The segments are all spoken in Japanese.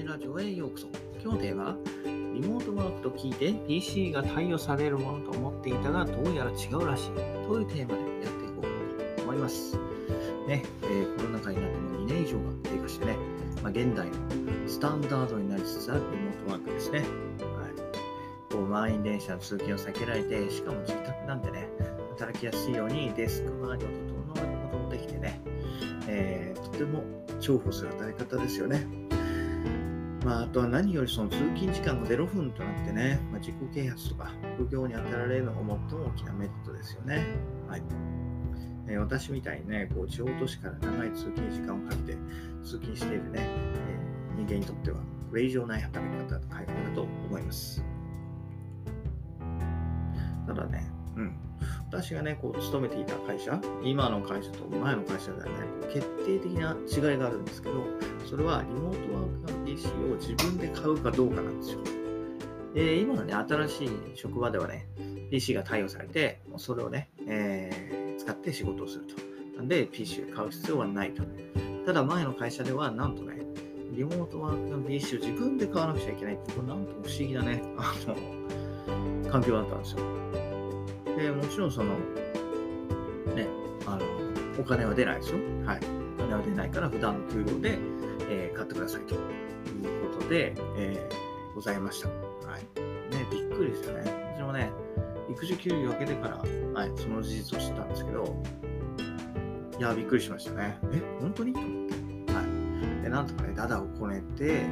ジラジオへようこそ。今日のテーマは、リモートワークと聞いて PC が貸与されるものと思っていたが、どうやら違うらしい。というテーマでやっていこうと思います。ね、えー、コロナ禍になっても2年以上が経過してね、まあ、現代のスタンダードになりつつあるリモートワークですね。はい。こう満員電車の通勤を避けられて、しかも自宅なんでね、働きやすいようにデスク周りを整えることもできてね、えー、とても重宝する働き方ですよね。まあ、あとは何よりその通勤時間が0分となってね、まあ、自己啓発とか副業に当たられるのが最も大きなメリットですよね。はい。えー、私みたいにね、こう地方都市から長い通勤時間をかけて通勤しているね、えー、人間にとってはこれ以上ない働き方と改革だと思います。ただね、うん。私がね、こう勤めていた会社、今の会社と前の会社ではね、決定的な違いがあるんですけど、それはリモートワークの PC を自分で買うかどうかなんですよ。で、今のね、新しい職場ではね、PC が対応されて、それをね、えー、使って仕事をすると。なんで、PC を買う必要はないと。ただ、前の会社では、なんとね、リモートワークの PC を自分で買わなくちゃいけないっていう、なんと不思議なね、あの、環境だったんですよ。で、もちろんその、ね、あの、お金は出ないですよ。はい。お金は出ないから普段の給料で、えー、買ってくださいということで、えー、ございました。はい。ね、びっくりですよね。私もね、育児休業明けてから、はい、その事実を知ったんですけど、いや、びっくりしましたね。え、本当に？と思って。はい。で、なんとかね、ダダをこねて、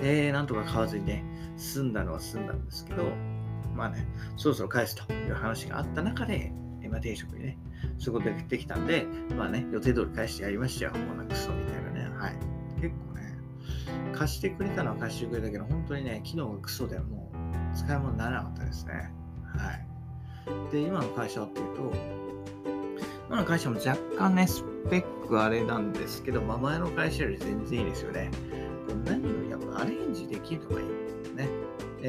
で、なんとか買わずにね、済んだのは済んだんですけど、まあね、そろそろ返すという話があった中で、まあ、定職にね、そういうことができたんで、まあね、予定通り返してやりましたよ。もうなんかクソみたいなね。はい。結構ね、貸してくれたのは貸してくれたけど、本当にね、機能がクソでもう使い物にならなかったですね。はい。で、今の会社っていうと、今の会社も若干ね、スペックあれなんですけど、まあ、前の会社より全然いいですよね。何よりやっぱアレンジできるのがいいですね。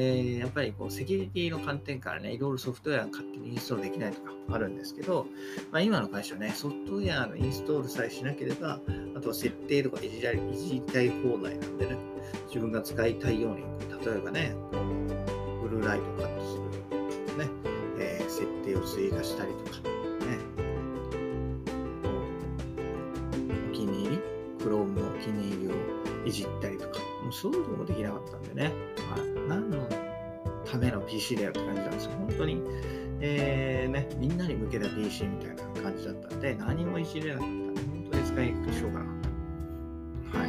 えー、やっぱりこうセキュリティの観点からね、いろいろソフトウェア勝手にインストールできないとかあるんですけど、まあ、今の会社はね、ソフトウェアのインストールさえしなければ、あとは設定とかいじらいじりたい放題なんでね、自分が使いたいように、例えばね、こうブルーライトをカットする、ね、えー、設定を追加したりとか、ね、お気に入り、Chrome のお気に入りをいじったりとか、もうそういうのもできなかったんでね、ための PC だよって感じなんですよ。本当に、えー、ね、みんなに向けた PC みたいな感じだったんで、何もいじれなかった、本当に使いにくくしょうがな。は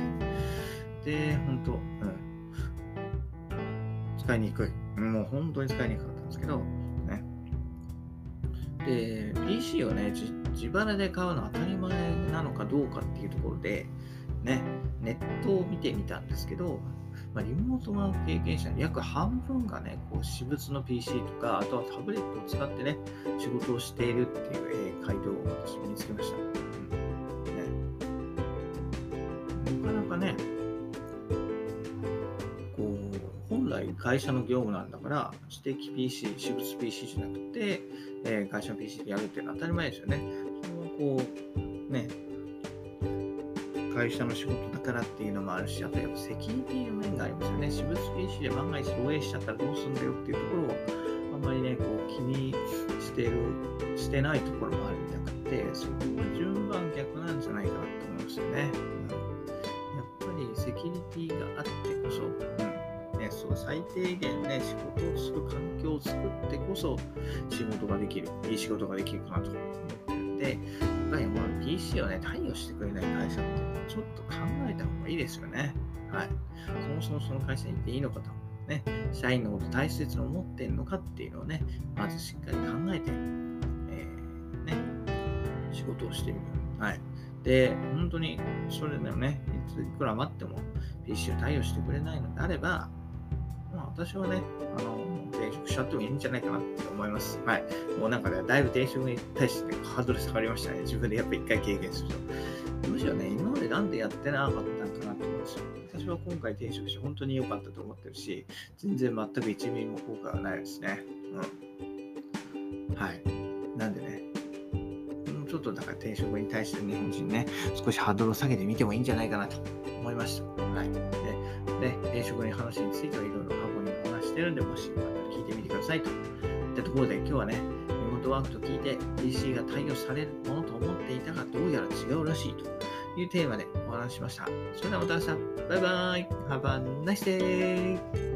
い。で、本当、うん。使いにくい。もう本当に使いにくかったんですけど、ね。で、PC をね、自腹で買うの当たり前なのかどうかっていうところで、ね、ネットを見てみたんですけど、まあ、リモートワーク経験者の約半分がね、こう私物の PC とか、あとはタブレットを使ってね、仕事をしているっていう、えー、回答を私見つけました。うん、ね、なかなかね、こう、本来会社の業務なんだから、知的 PC、私物 PC じゃなくて、えー、会社の PC でやるっていうのは当たり前ですよね。そのこう、ね、会社の仕事だからっていうのもあるし、あとやっぱセキュリティの面がありますよね。私物 PC で万が一漏洩しちゃったらどうすんだよっていうところを、あんまりね、こう気にしてる、してないところもあるみたくて、そこは順番逆なんじゃないかなと思いますよね。うん、やっぱりセキュリティがあってこそ、うんね、そう最低限ね、仕事をする環境を作ってこそ仕事ができる、いい仕事ができるかなと思ってるんで、ぱりもう PC をね、対応してくれない会社っていうのはちょっと考えた方がいいですよね。はい。そもそもその会社に行っていいのかと。ね、社員のこと大切に思ってるのかっていうのをね、まずしっかり考えて、えー、ね、仕事をしてみる。はい。で、本当にそれでもね、いくら待っても PC を対応してくれないのであれば、まあ、私はね、あの、転職しちゃってもいいんじゃないかなって思います。はい。もうなんかね、だいぶ転職に対して、ハードル下がりましたね。自分でやっぱ一回経験すると。むしろね、今までなんでやってなかったんかなって思うんですよ。私は今回転職して本当に良かったと思ってるし、全然全く1ミリも効果がないですね。うん。はい。なんでね、ちょっとだから転職に対して日本人ね、少しハードルを下げてみてもいいんじゃないかなと思いました。はい。で、で転職の話についてはいろいろしてるんで、もしよかった聞いてみてくださいと。いったところで今日はね、リモートワークと聞いて PC が対応されるものと思っていたが、どうやら違うらしいというテーマでお話ししました。それではまた明日、バイバイ !Have a nice day!